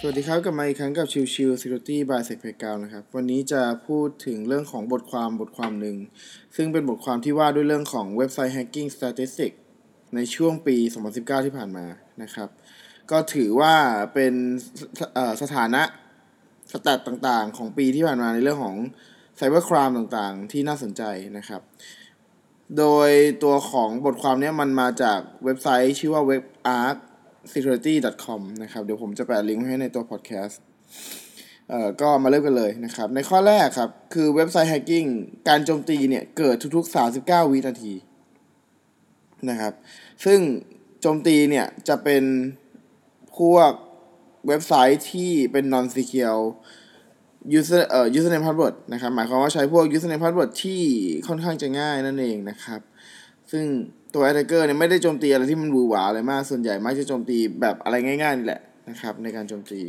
สวัสดีครับกลับมาอีกครั้งกับชิวชิว Security by s e c p a y g r o u n d นะครับ วันนี้จะพูดถึงเรื่องของบทความบทความหนึ่ง ซึ่งเป็นบทความที่ว่าด้วยเรื่องของเว็บไซต์ hacking statistic ในช่วงปี 2019 ที่ผ่านมานะครับ ก็ถือว่าเป็นสถานะสแตทต่างๆ ของปีที่ผ่านมาในเรื่องของไซเบอร์ครามต่างๆ ที่น่าสนใจนะครับ โดยตัวของบทความนี้มันมาจากเว็บไซต์ชื่อว่า WebArc security.com นะครับ เดี๋ยวผมจะแปะลิงก์ให้ในตัวพอดแคสต์เอ่อก็มาเริ่มกันเลยนะครับ ในข้อแรกครับ คือเว็บไซต์ hacking การโจมตีเนี่ย เกิดทุกๆ 39 วินาทีนะครับ ซึ่งโจมตีเนี่ย จะเป็นพวกเว็บไซต์ที่เป็น non secure user เอ่อ username password นะครับ หมายความว่าใช้พวก username password ที่ค่อนข้างจะง่ายนั่นเองนะครับ ซึ่ง ตัว attacker เนี่ยไม่ได้โจมตีอะไรที่มันหวือหวาอะไรมาก ส่วนใหญ่มักจะโจมตีแบบอะไรง่ายๆนี่แหละนะครับในการโจมตี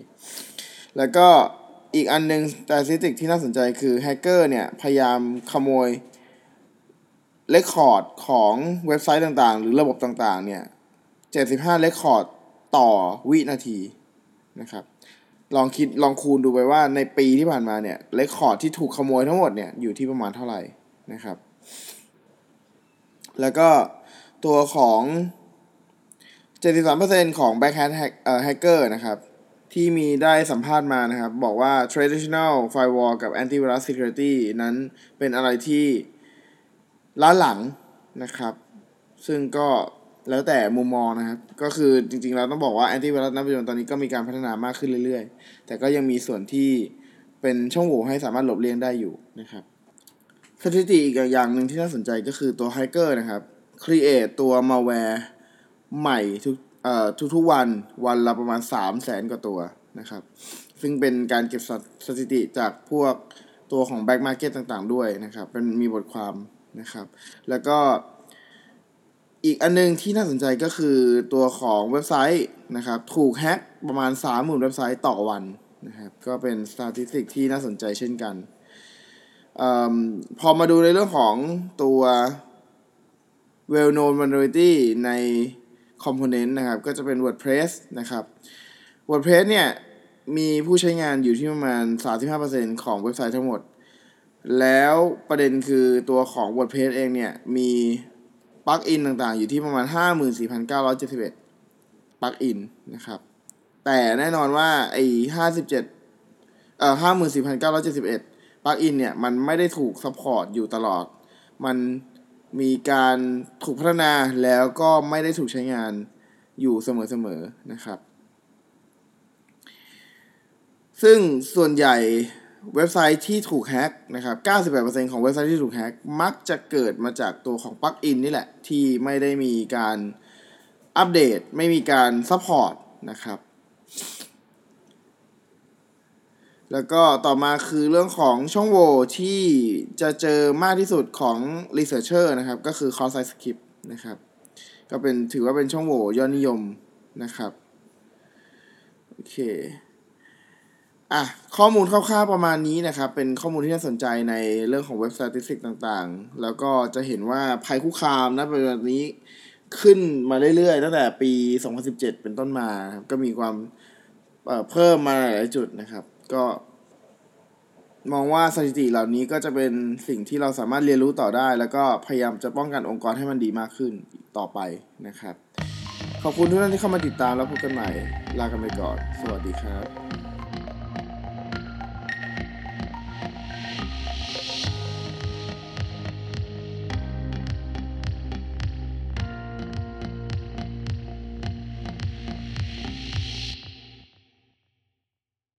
แล้วก็อีกอันนึงสถิติที่น่าสนใจคือแฮกเกอร์เนี่ย พยายามขโมย record ของเว็บไซต์ต่างๆ หรือระบบต่างๆ เนี่ย 75 record ต่อวินาทีนะครับ ลองคิดลองคูณดูไปว่าในปีที่ผ่านมาเนี่ย record ที่ถูกขโมยทั้งหมดเนี่ย อยู่ที่ประมาณเท่าไหร่นะครับ แล้วก็ ตัวของ 73%ของ backhand hack เอ่อ hacker นะครับ ที่มีได้สัมภาษณ์มานะครับ บอกว่า traditional firewall กับ antivirus security นั้นเป็นอะไรที่ล้าหลังนะครับ ซึ่งก็แล้วแต่มุมมองนะครับ ก็คือจริงๆเราต้องบอกว่า antivirus ณปัจจุบันตอนนี้ก็มีการพัฒนามากขึ้นเรื่อยๆ แต่ก็ยังมีส่วนที่เป็นช่องโหว่ให้สามารถหลบเลี่ยงได้อยู่นะครับ สถิติอีกอย่างหนึ่งที่น่าสนใจก็คือตัว hacker นะครับ create ตัว malware ใหม่ทุกเอ่อทุกๆวันวันละประมาณ 3 0 0แสนกว่าตัวนะครับ ซึ่งเป็นการเก็บสถิติจากพวกตัวของ back market ต่างๆด้วยนะครับ เป็นมีบทความนะครับ แล้วก็อีกอันนึงที่น่าสนใจก็คือตัวของเว็บไซต์นะครับ ถูกแฮ็กประมาณ 30,000 เว็บไซต์ต่อวันนะครับ ก็เป็นสถิติที่น่าสนใจเช่นกันอพอมาดูในเรื่องของตัว well known vulnerability ใน component นะครับ ก็จะเป็น WordPress นะครับ WordPress เนี่ย มีผู้ใช้งานอยู่ที่ประมาณ 35%ของเว็บไซต์ทั้งหมด แล้วประเด็นคือตัวของ WordPress เองเนี่ย มีplugin ต่างๆ อยู่ที่ประมาณ 54,971 plugin นะครับ แต่แน่นอนว่าไอ้57เอ่อ54,971 plugin เนี่ย มันไม่ได้ถูก support อยู่ตลอด มัน มีการถูกพัฒนาแล้วก็ไม่ได้ถูกใช้งานอยู่เสมอๆนะครับ ซึ่งส่วนใหญ่เว็บไซต์ที่ถูกแฮ็กนะครับ 98%ของเว็บไซต์ที่ถูกแฮ็กมักจะเกิดมาจากตัวของ plugin นี่แหละ ที่ไม่ได้มีการอัปเดต ไม่มีการ support นะครับ แล้วก็ต่อมาคือเรื่องของช่องโหว่ที่จะเจอมากที่สุดของ Researcher นะครับ ก็คือ Cross Site Script นะครับ ก็เป็นถือว่าเป็นช่องโหว่ยอดนิยมนะครับ โอเคอะข้อมูลคร่าวๆประมาณนี้นะครับ เป็นข้อมูลที่น่าสนใจในเรื่องของเว็บสถิติต่างๆ แล้วก็จะเห็นว่าภัยคุกคามนะเป็นแบบนี้ขึ้นมาเรื่อยๆ ตั้งแต่ปี 2017 เป็นต้นมาครับก็มีความเเพิ่มมาหลายจุดนะครับ ก็ มองว่าสถิติเหล่านี้ก็จะเป็นสิ่งที่เราสามารถเรียนรู้ต่อได้ แล้วก็พยายามจะป้องกันองค์กรให้มันดีมากขึ้นต่อไปนะครับ ขอบคุณทุกท่านที่เข้ามาติดตามแล้วพบกันใหม่ ลากันไปก่อน สวัสดีครับ